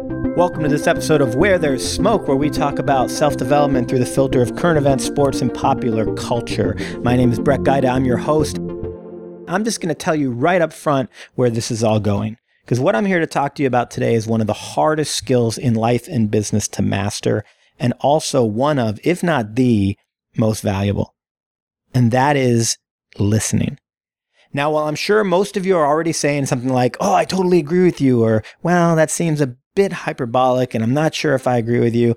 Welcome to this episode of Where There's Smoke, where we talk about self development through the filter of current events, sports, and popular culture. My name is Brett Gaida. I'm your host. I'm just going to tell you right up front where this is all going. Because what I'm here to talk to you about today is one of the hardest skills in life and business to master, and also one of, if not the most valuable. And that is listening. Now, while I'm sure most of you are already saying something like, oh, I totally agree with you, or, well, that seems a bit hyperbolic and I'm not sure if I agree with you,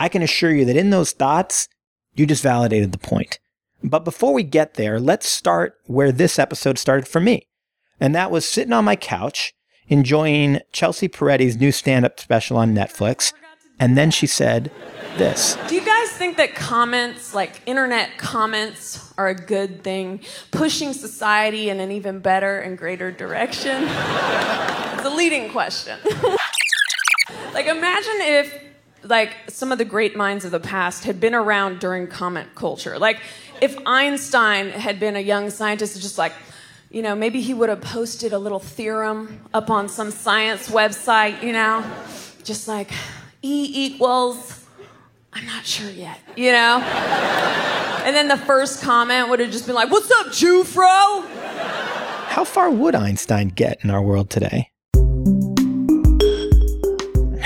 I can assure you that in those thoughts, you just validated the point. But before we get there, let's start where this episode started for me. And that was sitting on my couch, enjoying Chelsea Peretti's new stand up special on Netflix. And then she said this Do you guys think that comments, like internet comments, are a good thing, pushing society in an even better and greater direction? it's a leading question. Like imagine if like some of the great minds of the past had been around during comment culture. Like if Einstein had been a young scientist just like you know, maybe he would have posted a little theorem up on some science website, you know, just like E equals, I'm not sure yet, you know? and then the first comment would have just been like, What's up, Jewfro? How far would Einstein get in our world today?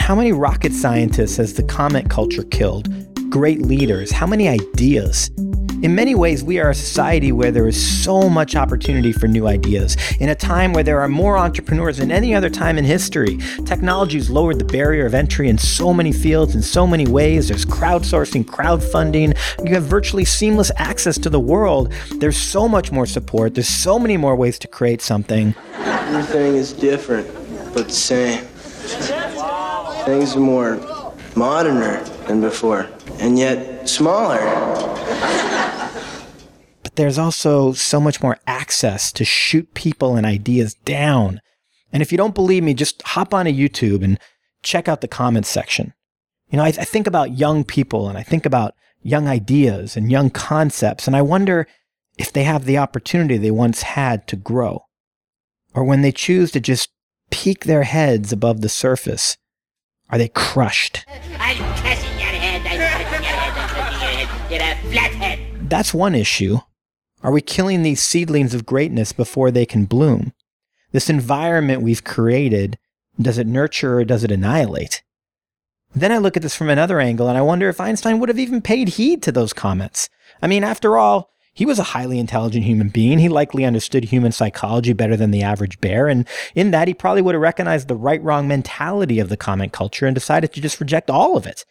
How many rocket scientists has the comment culture killed? Great leaders? How many ideas? In many ways, we are a society where there is so much opportunity for new ideas. In a time where there are more entrepreneurs than any other time in history, technology has lowered the barrier of entry in so many fields in so many ways. There's crowdsourcing, crowdfunding. You have virtually seamless access to the world. There's so much more support. There's so many more ways to create something. Everything is different, but the same. Things are more moderner than before, and yet smaller. But there's also so much more access to shoot people and ideas down. And if you don't believe me, just hop onto YouTube and check out the comments section. You know, I, I think about young people and I think about young ideas and young concepts, and I wonder if they have the opportunity they once had to grow, or when they choose to just peek their heads above the surface are they crushed? I'm your head. I'm your head. I'm your head. You're a flathead. That's one issue. Are we killing these seedlings of greatness before they can bloom? This environment we've created, does it nurture or does it annihilate? Then I look at this from another angle and I wonder if Einstein would have even paid heed to those comments. I mean, after all, he was a highly intelligent human being. He likely understood human psychology better than the average bear. And in that, he probably would have recognized the right wrong mentality of the comment culture and decided to just reject all of it.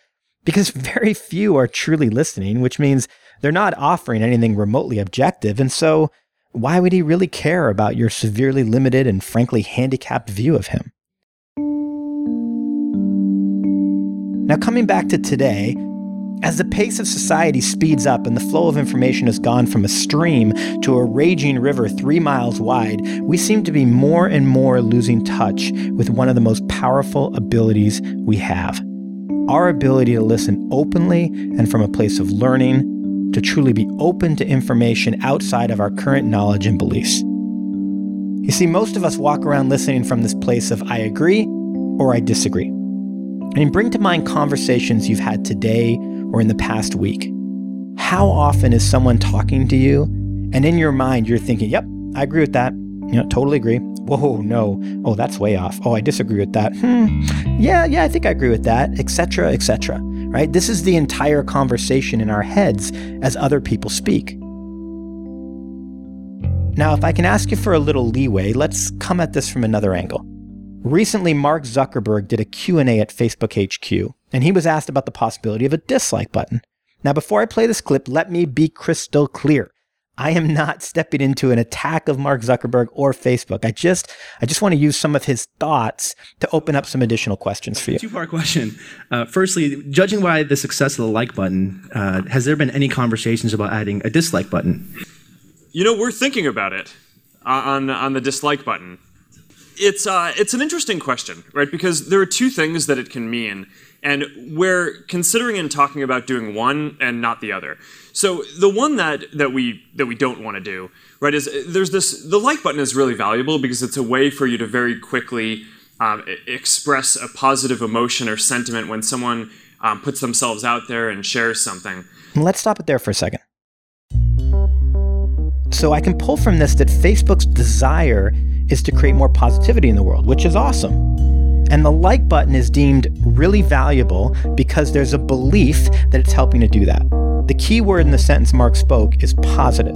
Because very few are truly listening, which means they're not offering anything remotely objective. And so, why would he really care about your severely limited and frankly handicapped view of him? Now, coming back to today, as the pace of society speeds up and the flow of information has gone from a stream to a raging river three miles wide, we seem to be more and more losing touch with one of the most powerful abilities we have our ability to listen openly and from a place of learning, to truly be open to information outside of our current knowledge and beliefs. You see, most of us walk around listening from this place of I agree or I disagree. I mean, bring to mind conversations you've had today or in the past week. How often is someone talking to you and in your mind you're thinking, yep, I agree with that. You know, totally agree. Whoa, no. Oh, that's way off. Oh, I disagree with that. Hmm. Yeah, yeah, I think I agree with that, etc., etc. Right? This is the entire conversation in our heads as other people speak. Now, if I can ask you for a little leeway, let's come at this from another angle. Recently, Mark Zuckerberg did a Q&A at Facebook HQ, and he was asked about the possibility of a dislike button. Now, before I play this clip, let me be crystal clear. I am not stepping into an attack of Mark Zuckerberg or Facebook. I just, I just want to use some of his thoughts to open up some additional questions for you. Two-part question. Uh, firstly, judging by the success of the like button, uh, has there been any conversations about adding a dislike button? You know, we're thinking about it uh, on on the dislike button it's uh, it's an interesting question, right? Because there are two things that it can mean, and we're considering and talking about doing one and not the other. So the one that that we that we don't want to do, right, is there's this the like button is really valuable because it's a way for you to very quickly um, express a positive emotion or sentiment when someone um, puts themselves out there and shares something. Let's stop it there for a second. So I can pull from this that Facebook's desire is to create more positivity in the world, which is awesome. And the like button is deemed really valuable because there's a belief that it's helping to do that. The key word in the sentence Mark spoke is positive.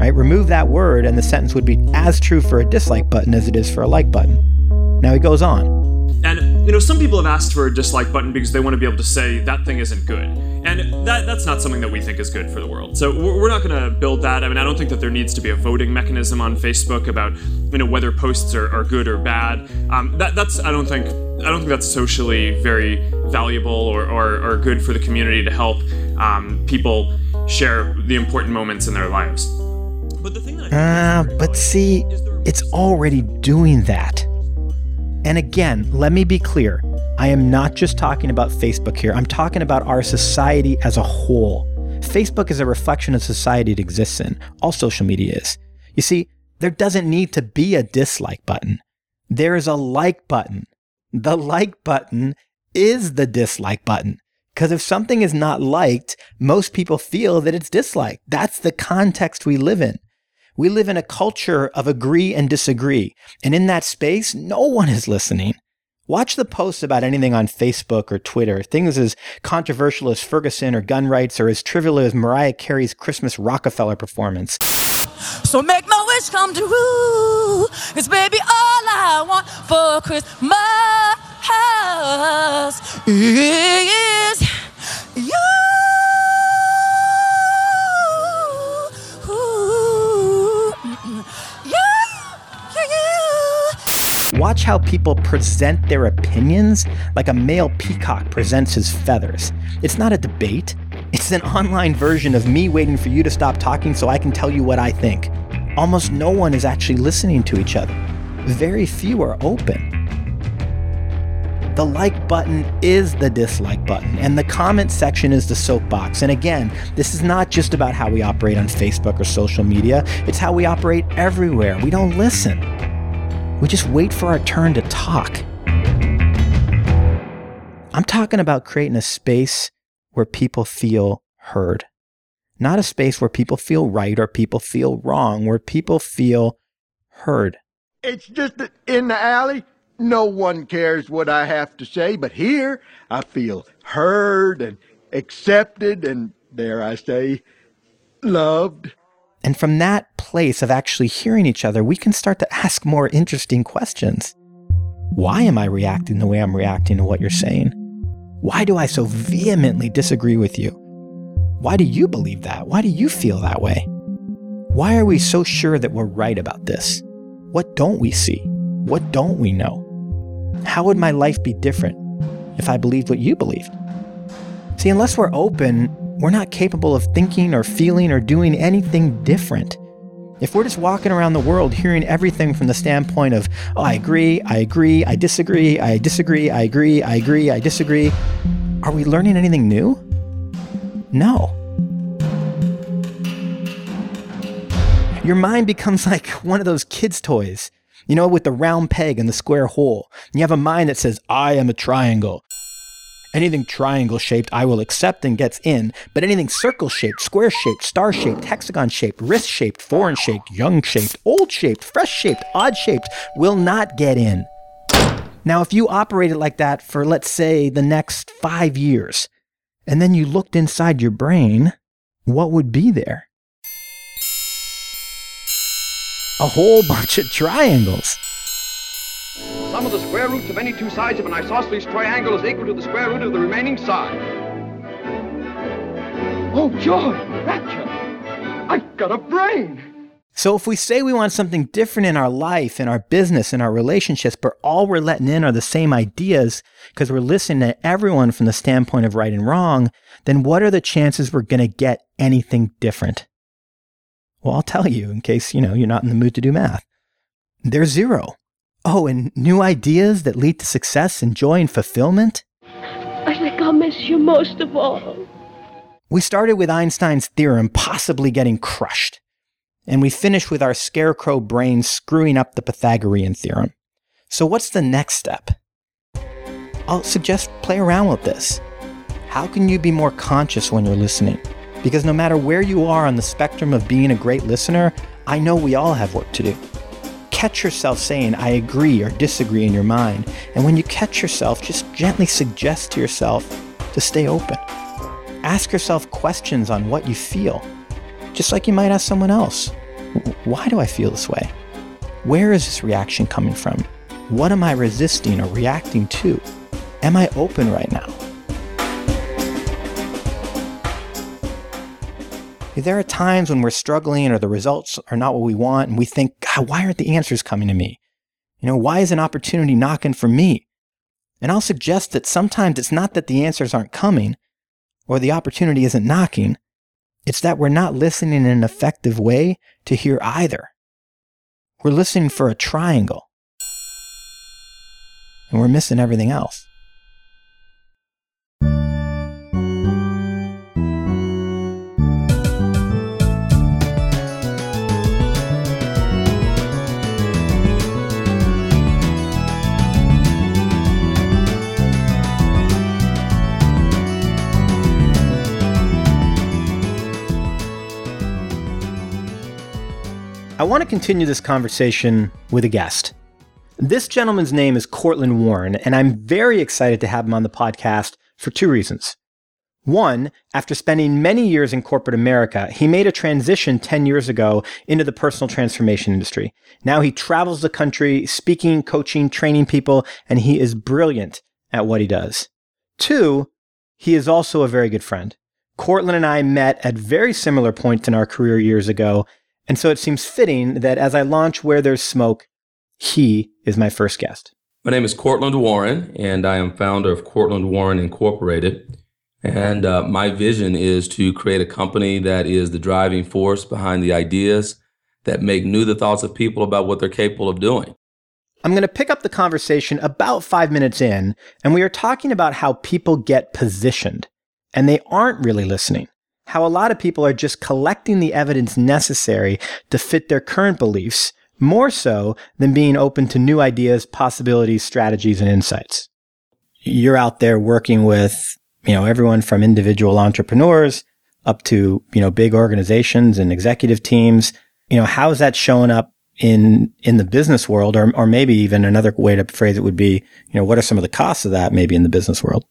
Right? Remove that word and the sentence would be as true for a dislike button as it is for a like button. Now he goes on. And you know, some people have asked for a dislike button because they want to be able to say that thing isn't good, and that that's not something that we think is good for the world. So we're not going to build that. I mean, I don't think that there needs to be a voting mechanism on Facebook about you know whether posts are, are good or bad. Um, that that's I don't think I don't think that's socially very valuable or, or, or good for the community to help um, people share the important moments in their lives. But the thing that uh, but see, it's already doing that. And again, let me be clear I am not just talking about Facebook here, I'm talking about our society as a whole. Facebook is a reflection of society it exists in. All social media is. You see, there doesn't need to be a dislike button. There is a like button. The like button is the dislike button. Because if something is not liked, most people feel that it's disliked. That's the context we live in. We live in a culture of agree and disagree. And in that space, no one is listening. Watch the posts about anything on Facebook or Twitter, things as controversial as Ferguson or gun rights or as trivial as Mariah Carey's Christmas Rockefeller performance. So make my wish come true. Cause baby, all I want for Christmas is you. Watch how people present their opinions like a male peacock presents his feathers. It's not a debate, it's an online version of me waiting for you to stop talking so I can tell you what I think. Almost no one is actually listening to each other. Very few are open. The like button is the dislike button, and the comment section is the soapbox. And again, this is not just about how we operate on Facebook or social media, it's how we operate everywhere. We don't listen. We just wait for our turn to talk. I'm talking about creating a space where people feel heard, not a space where people feel right or people feel wrong, where people feel heard. It's just that in the alley, no one cares what I have to say, but here I feel heard and accepted and, dare I say, loved. And from that place of actually hearing each other, we can start to ask more interesting questions. Why am I reacting the way I'm reacting to what you're saying? Why do I so vehemently disagree with you? Why do you believe that? Why do you feel that way? Why are we so sure that we're right about this? What don't we see? What don't we know? How would my life be different if I believed what you believed? See, unless we're open, we're not capable of thinking or feeling or doing anything different. If we're just walking around the world hearing everything from the standpoint of, oh, I agree, I agree, I disagree, I disagree, I agree, I agree, I disagree, are we learning anything new? No. Your mind becomes like one of those kids' toys, you know, with the round peg and the square hole. And you have a mind that says, I am a triangle. Anything triangle shaped, I will accept and gets in, but anything circle shaped, square shaped, star shaped, hexagon shaped, wrist shaped, foreign shaped, young shaped, old shaped, fresh shaped, odd shaped will not get in. Now, if you operated like that for, let's say, the next five years, and then you looked inside your brain, what would be there? A whole bunch of triangles sum of the square roots of any two sides of an isosceles triangle is equal to the square root of the remaining side. Oh, joy! Rapture! I've got a brain! So if we say we want something different in our life, in our business, in our relationships, but all we're letting in are the same ideas because we're listening to everyone from the standpoint of right and wrong, then what are the chances we're going to get anything different? Well, I'll tell you in case, you know, you're not in the mood to do math. There's zero. Oh, and new ideas that lead to success and joy and fulfillment? I think I'll miss you most of all. We started with Einstein's theorem possibly getting crushed, and we finished with our scarecrow brain screwing up the Pythagorean theorem. So, what's the next step? I'll suggest play around with this. How can you be more conscious when you're listening? Because no matter where you are on the spectrum of being a great listener, I know we all have work to do. Catch yourself saying, I agree or disagree in your mind. And when you catch yourself, just gently suggest to yourself to stay open. Ask yourself questions on what you feel, just like you might ask someone else. Why do I feel this way? Where is this reaction coming from? What am I resisting or reacting to? Am I open right now? There are times when we're struggling or the results are not what we want, and we think, God, why aren't the answers coming to me? You know, why is an opportunity knocking for me? And I'll suggest that sometimes it's not that the answers aren't coming or the opportunity isn't knocking, it's that we're not listening in an effective way to hear either. We're listening for a triangle, and we're missing everything else. I want to continue this conversation with a guest. This gentleman's name is Cortland Warren, and I'm very excited to have him on the podcast for two reasons. One, after spending many years in corporate America, he made a transition 10 years ago into the personal transformation industry. Now he travels the country speaking, coaching, training people, and he is brilliant at what he does. Two, he is also a very good friend. Courtland and I met at very similar points in our career years ago, and so it seems fitting that as I launch Where There's Smoke, he is my first guest. My name is Cortland Warren, and I am founder of Cortland Warren Incorporated. And uh, my vision is to create a company that is the driving force behind the ideas that make new the thoughts of people about what they're capable of doing. I'm going to pick up the conversation about five minutes in, and we are talking about how people get positioned and they aren't really listening how a lot of people are just collecting the evidence necessary to fit their current beliefs more so than being open to new ideas, possibilities, strategies, and insights. You're out there working with, you know, everyone from individual entrepreneurs up to, you know, big organizations and executive teams. You know, how is that showing up in, in the business world? Or, or maybe even another way to phrase it would be, you know, what are some of the costs of that maybe in the business world?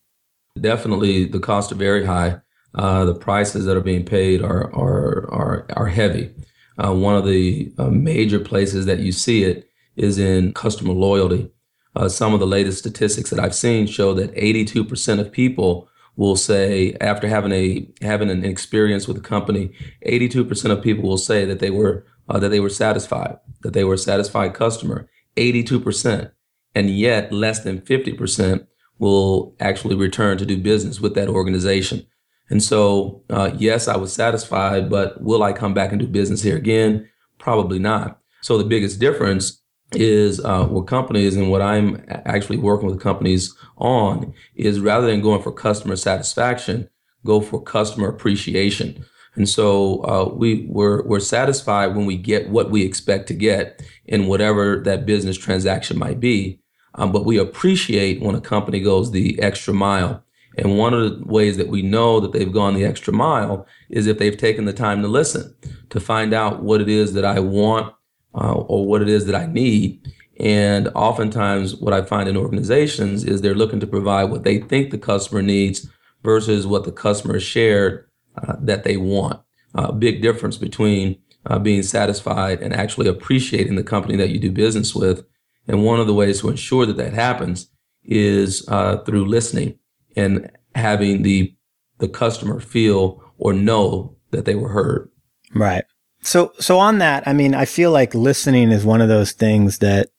Definitely the costs are very high uh, the prices that are being paid are are are, are heavy. Uh, one of the uh, major places that you see it is in customer loyalty. Uh, some of the latest statistics that I've seen show that 82% of people will say after having a having an experience with a company, 82% of people will say that they were uh, that they were satisfied, that they were a satisfied customer. 82%, and yet less than 50% will actually return to do business with that organization. And so, uh, yes, I was satisfied, but will I come back and do business here again? Probably not. So the biggest difference is uh, companies and what I'm actually working with companies on is rather than going for customer satisfaction, go for customer appreciation. And so uh, we we're, we're satisfied when we get what we expect to get in whatever that business transaction might be. Um, but we appreciate when a company goes the extra mile and one of the ways that we know that they've gone the extra mile is if they've taken the time to listen, to find out what it is that I want uh, or what it is that I need. And oftentimes, what I find in organizations is they're looking to provide what they think the customer needs versus what the customer shared uh, that they want. A uh, big difference between uh, being satisfied and actually appreciating the company that you do business with. And one of the ways to ensure that that happens is uh, through listening and having the the customer feel or know that they were heard. Right. So so on that, I mean, I feel like listening is one of those things that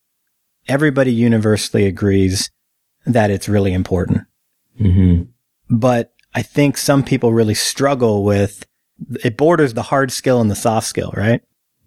everybody universally agrees that it's really important. Mm-hmm. But I think some people really struggle with it borders the hard skill and the soft skill, right?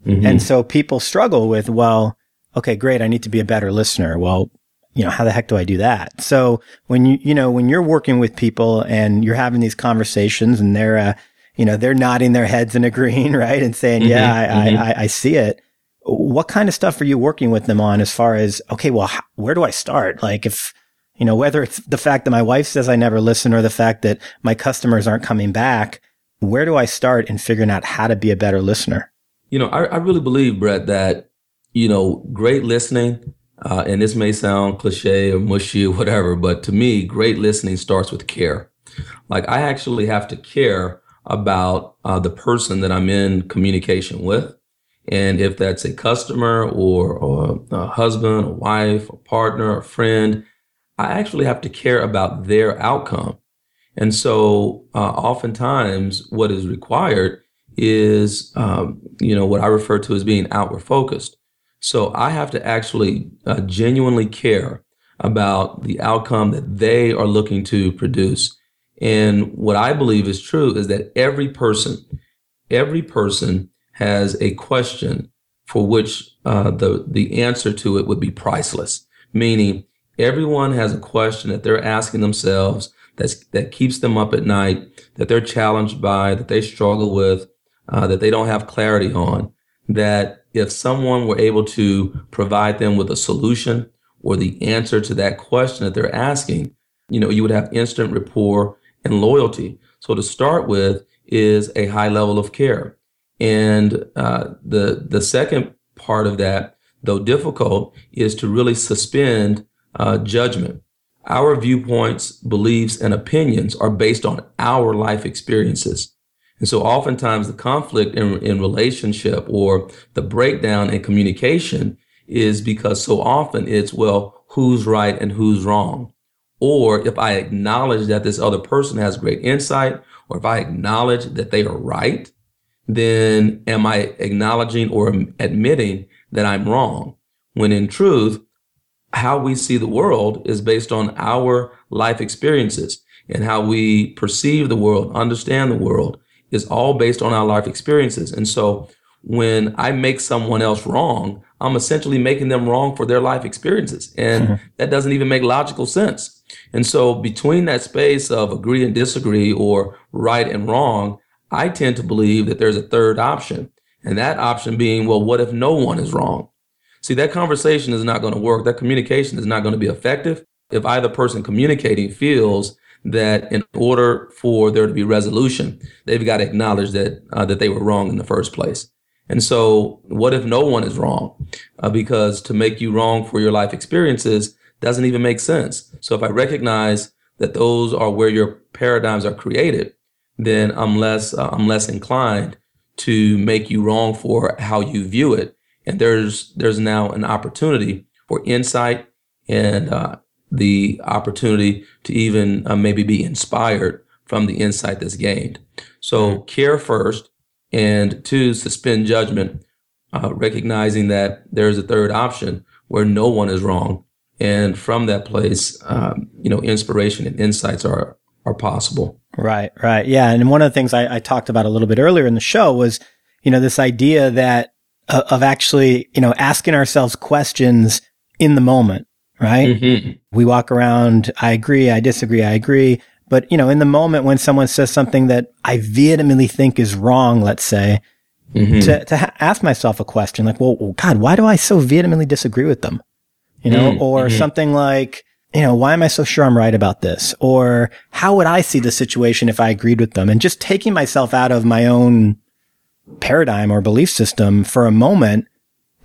Mm-hmm. And so people struggle with, well, okay, great. I need to be a better listener. Well, you know, how the heck do I do that? So when you, you know, when you're working with people and you're having these conversations and they're, uh, you know, they're nodding their heads and agreeing, right? And saying, mm-hmm, yeah, I, mm-hmm. I, I, I see it. what kind of stuff are you working with them on as far as, okay, well, how, where do I start? Like if, you know, whether it's the fact that my wife says I never listen or the fact that my customers aren't coming back, where do I start in figuring out how to be a better listener? You know, I, I really believe, Brett, that, you know, great listening, uh, and this may sound cliche or mushy or whatever, but to me, great listening starts with care. Like I actually have to care about uh, the person that I'm in communication with. And if that's a customer or, or a husband, a wife, a partner, a friend, I actually have to care about their outcome. And so, uh, oftentimes, what is required is, um, you know, what I refer to as being outward focused. So I have to actually uh, genuinely care about the outcome that they are looking to produce. And what I believe is true is that every person, every person has a question for which uh, the the answer to it would be priceless. Meaning, everyone has a question that they're asking themselves that's that keeps them up at night, that they're challenged by, that they struggle with, uh, that they don't have clarity on. That if someone were able to provide them with a solution or the answer to that question that they're asking, you know, you would have instant rapport and loyalty. So to start with is a high level of care. And uh, the the second part of that, though difficult, is to really suspend uh, judgment. Our viewpoints, beliefs, and opinions are based on our life experiences. And so oftentimes the conflict in, in relationship or the breakdown in communication is because so often it's, well, who's right and who's wrong? Or if I acknowledge that this other person has great insight, or if I acknowledge that they are right, then am I acknowledging or admitting that I'm wrong? When in truth, how we see the world is based on our life experiences and how we perceive the world, understand the world is all based on our life experiences. And so when I make someone else wrong, I'm essentially making them wrong for their life experiences. And mm-hmm. that doesn't even make logical sense. And so between that space of agree and disagree or right and wrong, I tend to believe that there's a third option. And that option being, well, what if no one is wrong? See, that conversation is not going to work. That communication is not going to be effective if either person communicating feels that in order for there to be resolution, they've got to acknowledge that uh, that they were wrong in the first place. And so, what if no one is wrong? Uh, because to make you wrong for your life experiences doesn't even make sense. So, if I recognize that those are where your paradigms are created, then I'm less uh, I'm less inclined to make you wrong for how you view it. And there's there's now an opportunity for insight and uh, the opportunity to even uh, maybe be inspired from the insight that's gained. So care first, and two, suspend judgment, uh, recognizing that there's a third option where no one is wrong, and from that place, um, you know, inspiration and insights are are possible. Right, right. Yeah. And one of the things I, I talked about a little bit earlier in the show was, you know, this idea that uh, of actually, you know, asking ourselves questions in the moment, right? Mm-hmm. We walk around, I agree, I disagree, I agree. But, you know, in the moment when someone says something that I vehemently think is wrong, let's say, mm-hmm. to, to ha- ask myself a question like, well, God, why do I so vehemently disagree with them? You know, mm-hmm. or something like, you know, why am I so sure I'm right about this? Or how would I see the situation if I agreed with them? And just taking myself out of my own paradigm or belief system for a moment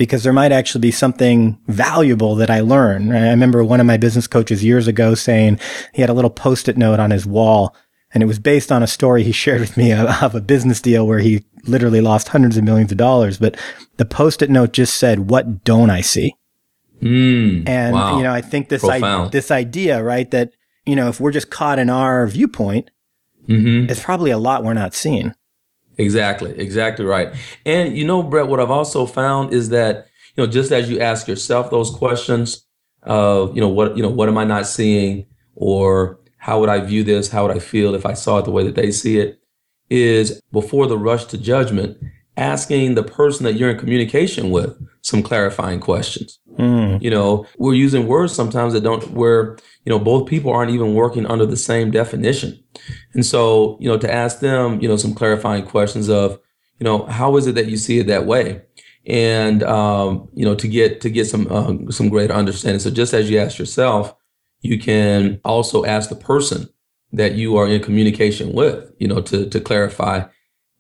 because there might actually be something valuable that I learn. I remember one of my business coaches years ago saying he had a little post-it note on his wall and it was based on a story he shared with me of a business deal where he literally lost hundreds of millions of dollars. But the post-it note just said, what don't I see? Mm, and wow. you know, I think this I- this idea, right, that you know, if we're just caught in our viewpoint, mm-hmm. it's probably a lot we're not seeing. Exactly, exactly right. And you know, Brett, what I've also found is that you know, just as you ask yourself those questions of you know what you know what am I not seeing, or how would I view this, how would I feel if I saw it the way that they see it, is before the rush to judgment, asking the person that you're in communication with some clarifying questions. Mm. You know, we're using words sometimes that don't, where, you know, both people aren't even working under the same definition. And so, you know, to ask them, you know, some clarifying questions of, you know, how is it that you see it that way? and um, you know to get to get some uh, some greater understanding. So just as you ask yourself, you can also ask the person that you are in communication with, you know, to to clarify.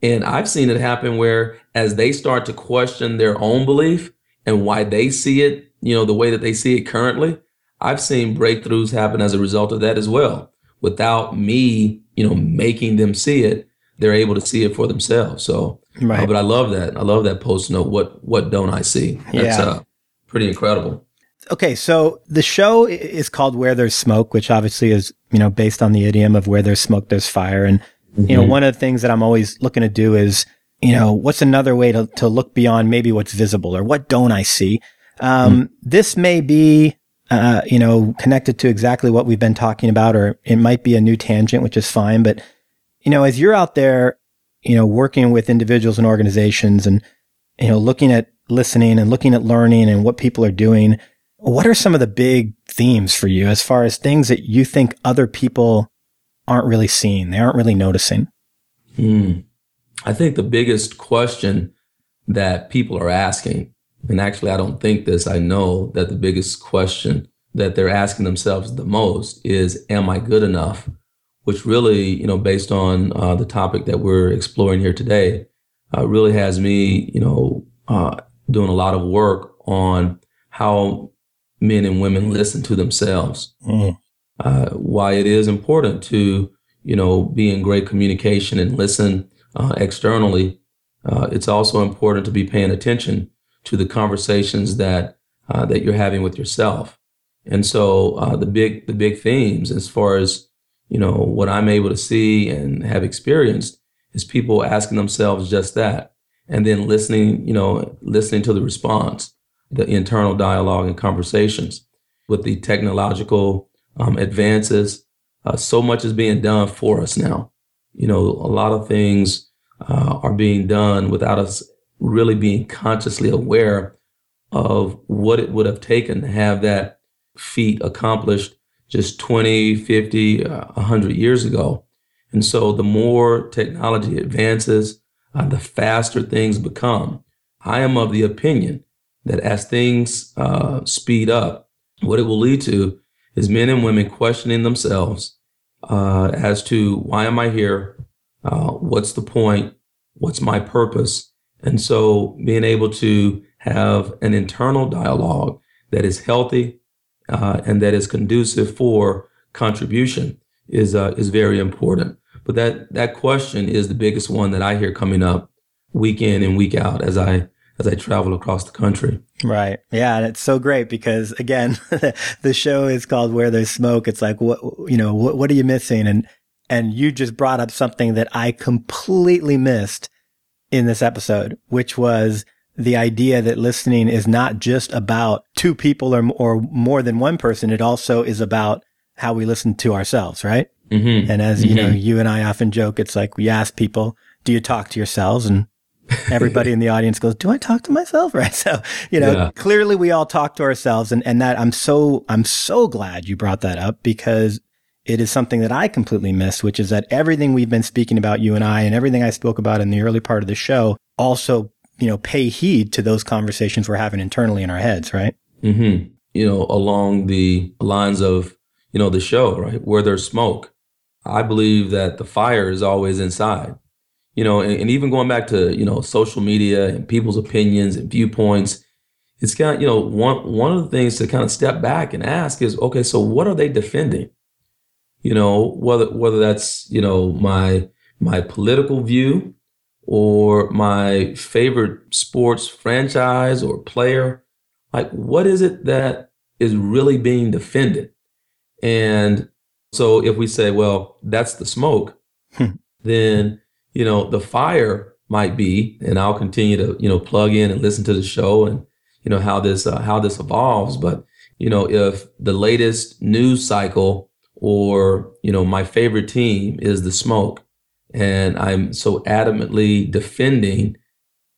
And I've seen it happen where as they start to question their own belief and why they see it, you know, the way that they see it currently, I've seen breakthroughs happen as a result of that as well. Without me, you know, making them see it, they're able to see it for themselves. So, Right. uh, but I love that. I love that post note. What what don't I see? That's Yeah. uh, pretty incredible. Okay, so the show is called Where There's Smoke, which obviously is, you know, based on the idiom of where there's smoke, there's fire. And, you know, Mhm. one of the things that I'm always looking to do is, you know, what's another way to, to look beyond maybe what's visible or what don't I see? Um, This may be, uh, you know, connected to exactly what we've been talking about, or it might be a new tangent, which is fine. But, you know, as you're out there, you know, working with individuals and organizations and, you know, looking at listening and looking at learning and what people are doing, what are some of the big themes for you as far as things that you think other people aren't really seeing? They aren't really noticing. Hmm. I think the biggest question that people are asking, and actually I don't think this, I know that the biggest question that they're asking themselves the most is, am I good enough? Which really, you know, based on uh, the topic that we're exploring here today, uh, really has me, you know, uh, doing a lot of work on how men and women listen to themselves uh, why it is important to you know be in great communication and listen uh, externally. Uh, it's also important to be paying attention to the conversations that uh, that you're having with yourself. And so uh, the big the big themes as far as you know what I'm able to see and have experienced is people asking themselves just that, and then listening you know listening to the response, the internal dialogue and conversations with the technological um, advances. Uh, so much is being done for us now. You know, a lot of things uh, are being done without us really being consciously aware of what it would have taken to have that feat accomplished just 20, 50, uh, 100 years ago. And so the more technology advances, uh, the faster things become. I am of the opinion that as things uh, speed up, what it will lead to is men and women questioning themselves uh, as to why am I here? Uh, what's the point? What's my purpose? And so being able to have an internal dialogue that is healthy uh, and that is conducive for contribution is uh, is very important. But that that question is the biggest one that I hear coming up week in and week out as I as I travel across the country. Right. Yeah. And it's so great because again, the show is called Where There's Smoke. It's like, what, you know, what, what are you missing? And, and you just brought up something that I completely missed in this episode, which was the idea that listening is not just about two people or, or more than one person. It also is about how we listen to ourselves. Right. Mm-hmm. And as you know, Mhm. you and I often joke, it's like we ask people, do you talk to yourselves? And everybody in the audience goes, do I talk to myself? Right. So, you know, Yeah. clearly we all talk to ourselves and, and that I'm so, I'm so glad you brought that up because it is something that I completely missed, which is that everything we've been speaking about, you and I, and everything I spoke about in the early part of the show also, you know, pay heed to those conversations we're having internally in our heads. Right. Mm-hmm. You know, along the lines of, you know, the show, right? Where there's smoke, I believe that the fire is always inside. You know, and, and even going back to, you know, social media and people's opinions and viewpoints, it's kind of, you know, one one of the things to kind of step back and ask is, okay, so what are they defending? You know, whether whether that's, you know, my my political view or my favorite sports franchise or player, like what is it that is really being defended? And so if we say, well, that's the smoke, hmm. then, you know, the fire might be, and I'll continue to, you know, plug in and listen to the show and, you know, how this, uh, how this evolves. But, you know, if the latest news cycle or, you know, my favorite team is the smoke and I'm so adamantly defending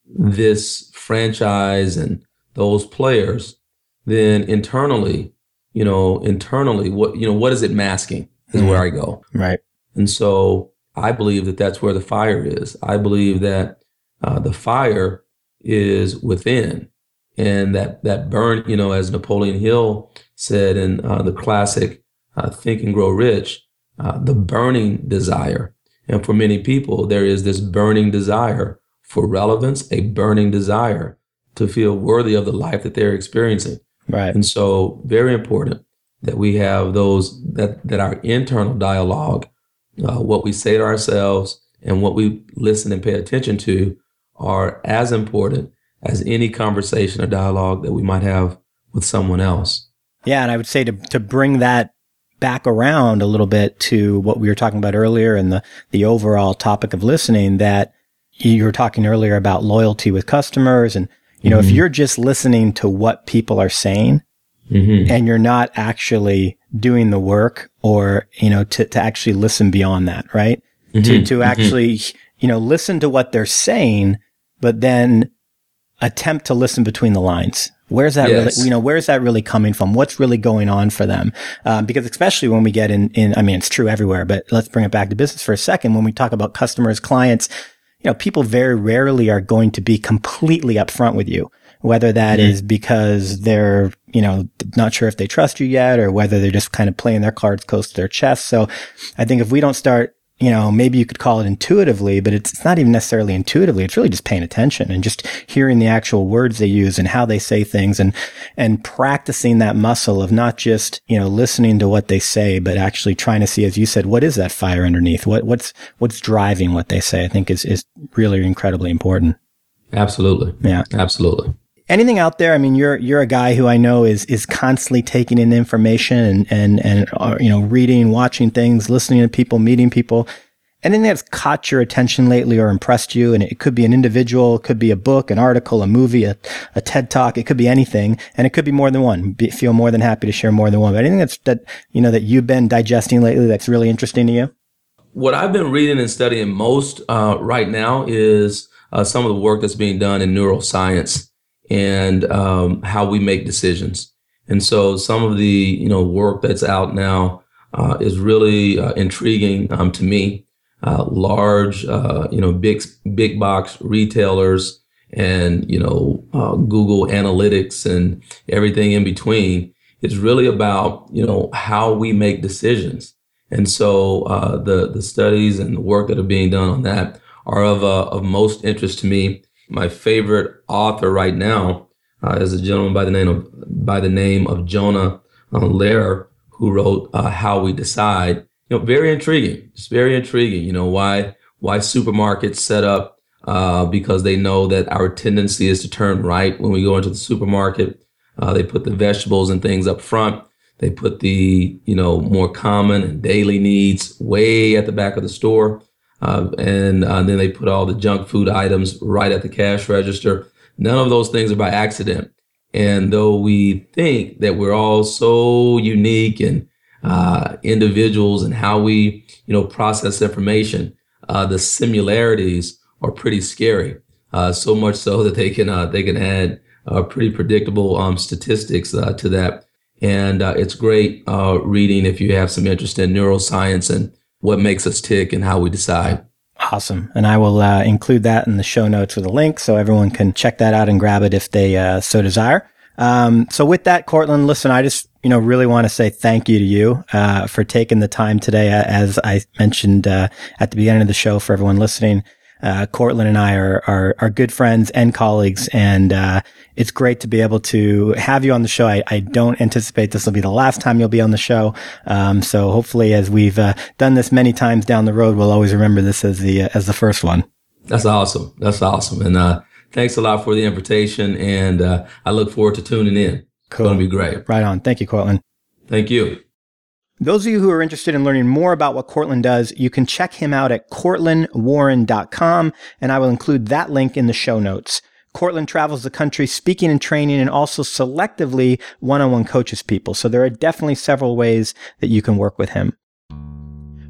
this franchise and those players, then internally, you know, internally, what you know, what is it masking? Is where I go. Right. And so I believe that that's where the fire is. I believe that uh, the fire is within. And that, that burn, you know, as Napoleon Hill said in uh, the classic uh, Think and Grow Rich, uh, the burning desire. And for many people, there is this burning desire for relevance, a burning desire to feel worthy of the life that they're experiencing. Right. And so, very important that we have those that that our internal dialogue, uh, what we say to ourselves, and what we listen and pay attention to, are as important as any conversation or dialogue that we might have with someone else. Yeah, and I would say to to bring that back around a little bit to what we were talking about earlier and the the overall topic of listening that you were talking earlier about loyalty with customers and you know, mm-hmm. if you're just listening to what people are saying mm-hmm. and you're not actually doing the work or, you know, to, to actually listen beyond that, right? Mm-hmm. To, to mm-hmm. actually, you know, listen to what they're saying, but then attempt to listen between the lines. Where's that yes. really, you know, where's that really coming from? What's really going on for them? Um, because especially when we get in, in, I mean, it's true everywhere, but let's bring it back to business for a second. When we talk about customers, clients, you know, people very rarely are going to be completely upfront with you, whether that mm-hmm. is because they're, you know, not sure if they trust you yet or whether they're just kind of playing their cards close to their chest. So I think if we don't start you know, maybe you could call it intuitively, but it's, it's not even necessarily intuitively. It's really just paying attention and just hearing the actual words they use and how they say things and, and practicing that muscle of not just, you know, listening to what they say, but actually trying to see, as you said, what is that fire underneath? What, what's, what's driving what they say? I think is, is really incredibly important. Absolutely. Yeah. Absolutely anything out there? I mean, you're you're a guy who I know is is constantly taking in information and and and uh, you know reading, watching things, listening to people, meeting people. Anything that's caught your attention lately or impressed you, and it could be an individual, it could be a book, an article, a movie, a, a TED talk, it could be anything, and it could be more than one. Be, feel more than happy to share more than one. But anything that's that you know that you've been digesting lately that's really interesting to you. What I've been reading and studying most uh, right now is uh, some of the work that's being done in neuroscience and um, how we make decisions. And so some of the you know work that's out now uh, is really uh, intriguing um, to me. Uh, large uh, you know big big box retailers and you know uh, Google Analytics and everything in between is really about you know how we make decisions. And so uh, the the studies and the work that are being done on that are of of most interest to me my favorite author right now uh, is a gentleman by the name of by the name of Jonah uh, Lehrer, who wrote uh, How We Decide. You know, very intriguing. It's very intriguing. You know why why supermarkets set up uh, because they know that our tendency is to turn right when we go into the supermarket. Uh, they put the vegetables and things up front. They put the you know more common and daily needs way at the back of the store. Uh, and uh, then they put all the junk food items right at the cash register. None of those things are by accident. And though we think that we're all so unique and uh, individuals and how we, you know, process information, uh, the similarities are pretty scary. Uh, so much so that they can uh, they can add pretty predictable um, statistics to that. And it's great reading if you have some interest in neuroscience and what makes us tick and how we decide. Awesome. And I will uh, include that in the show notes with a link so everyone can check that out and grab it if they uh, so desire. Um, so with that, Cortland, listen, I just, you know, really want to say thank you to you, uh, for taking the time today. As I mentioned, uh, at the beginning of the show for everyone listening, uh, Cortland and I are, are, are good friends and colleagues. And, uh, it's great to be able to have you on the show. I, I don't anticipate this will be the last time you'll be on the show. Um, so hopefully as we've, uh, done this many times down the road, we'll always remember this as the, uh, as the first one. That's awesome. That's awesome. And, uh, thanks a lot for the invitation. And, uh, I look forward to tuning in. Cool. It's going to be great. Right on. Thank you, Cortland. Thank you. Those of you who are interested in learning more about what Cortland does, you can check him out at cortlandwarren.com, and I will include that link in the show notes. Cortland travels the country speaking and training and also selectively one-on-one coaches people. So there are definitely several ways that you can work with him.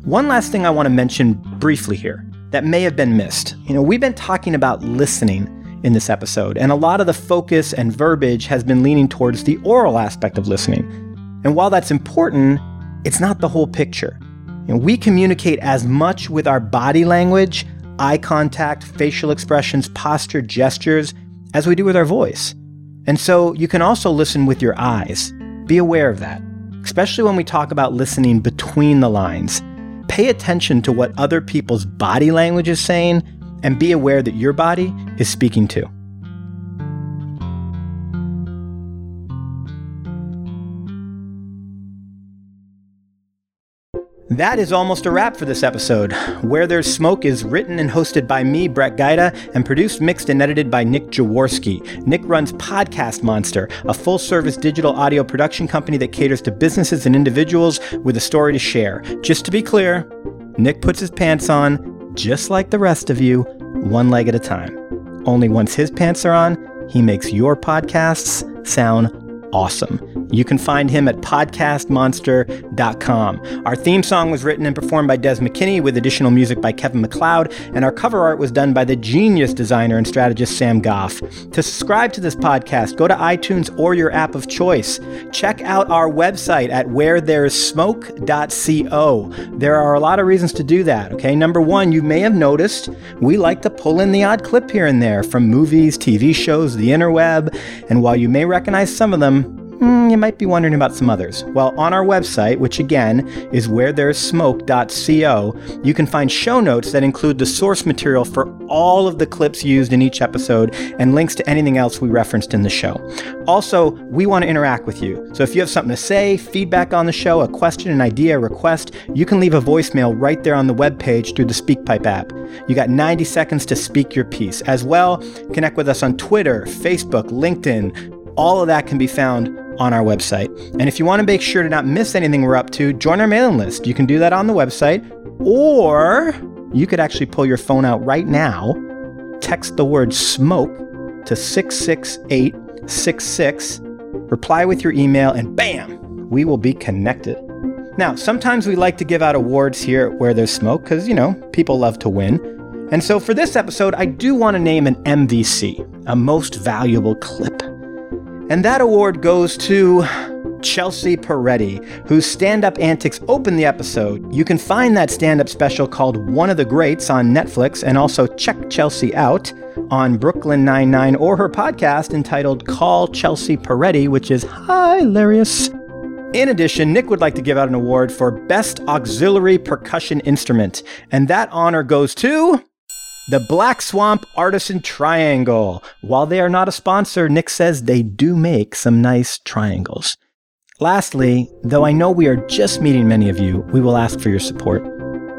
One last thing I want to mention briefly here that may have been missed. You know, we've been talking about listening in this episode, and a lot of the focus and verbiage has been leaning towards the oral aspect of listening. And while that's important, it's not the whole picture. Know, we communicate as much with our body language, eye contact, facial expressions, posture, gestures, as we do with our voice. And so you can also listen with your eyes. Be aware of that, especially when we talk about listening between the lines. Pay attention to what other people's body language is saying and be aware that your body is speaking too. That is almost a wrap for this episode. Where There's Smoke is written and hosted by me, Brett Gaida, and produced, mixed, and edited by Nick Jaworski. Nick runs Podcast Monster, a full service digital audio production company that caters to businesses and individuals with a story to share. Just to be clear, Nick puts his pants on, just like the rest of you, one leg at a time. Only once his pants are on, he makes your podcasts sound awesome. You can find him at podcastmonster.com. Our theme song was written and performed by Des McKinney with additional music by Kevin MacLeod, and our cover art was done by the genius designer and strategist Sam Goff. To subscribe to this podcast, go to iTunes or your app of choice. Check out our website at wherethere'ssmoke.co. There are a lot of reasons to do that, okay? Number one, you may have noticed we like to pull in the odd clip here and there from movies, TV shows, the interweb, and while you may recognize some of them, mm, you might be wondering about some others. Well, on our website, which again is wherethere'ssmoke.co, you can find show notes that include the source material for all of the clips used in each episode and links to anything else we referenced in the show. Also, we want to interact with you. So if you have something to say, feedback on the show, a question, an idea, a request, you can leave a voicemail right there on the webpage through the SpeakPipe app. You got 90 seconds to speak your piece. As well, connect with us on Twitter, Facebook, LinkedIn. All of that can be found on our website. And if you want to make sure to not miss anything we're up to, join our mailing list. You can do that on the website, or you could actually pull your phone out right now, text the word smoke to 66866, reply with your email, and bam, we will be connected. Now, sometimes we like to give out awards here where there's smoke because, you know, people love to win. And so for this episode, I do want to name an MVC, a most valuable clip. And that award goes to Chelsea Peretti, whose stand up antics open the episode. You can find that stand up special called One of the Greats on Netflix and also check Chelsea out on Brooklyn Nine-Nine or her podcast entitled Call Chelsea Peretti, which is hilarious. In addition, Nick would like to give out an award for Best Auxiliary Percussion Instrument, and that honor goes to the Black Swamp Artisan Triangle. While they are not a sponsor, Nick says they do make some nice triangles. Lastly, though I know we are just meeting many of you, we will ask for your support.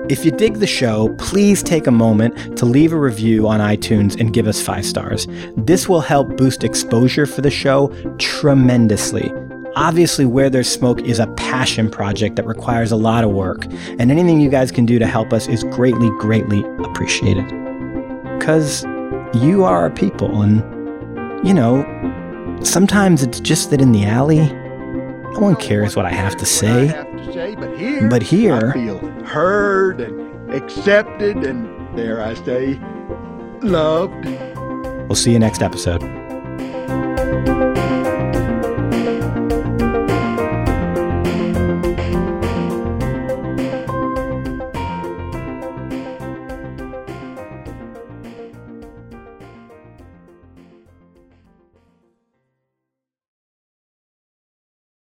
If you dig the show, please take a moment to leave a review on iTunes and give us five stars. This will help boost exposure for the show tremendously. Obviously, Where There's Smoke is a passion project that requires a lot of work, and anything you guys can do to help us is greatly, greatly appreciated. Because you are a people, and, you know, sometimes it's just that in the alley, no one cares what I have to say. but here, But here- I feel heard and accepted and, dare I say, loved. We'll see you next episode.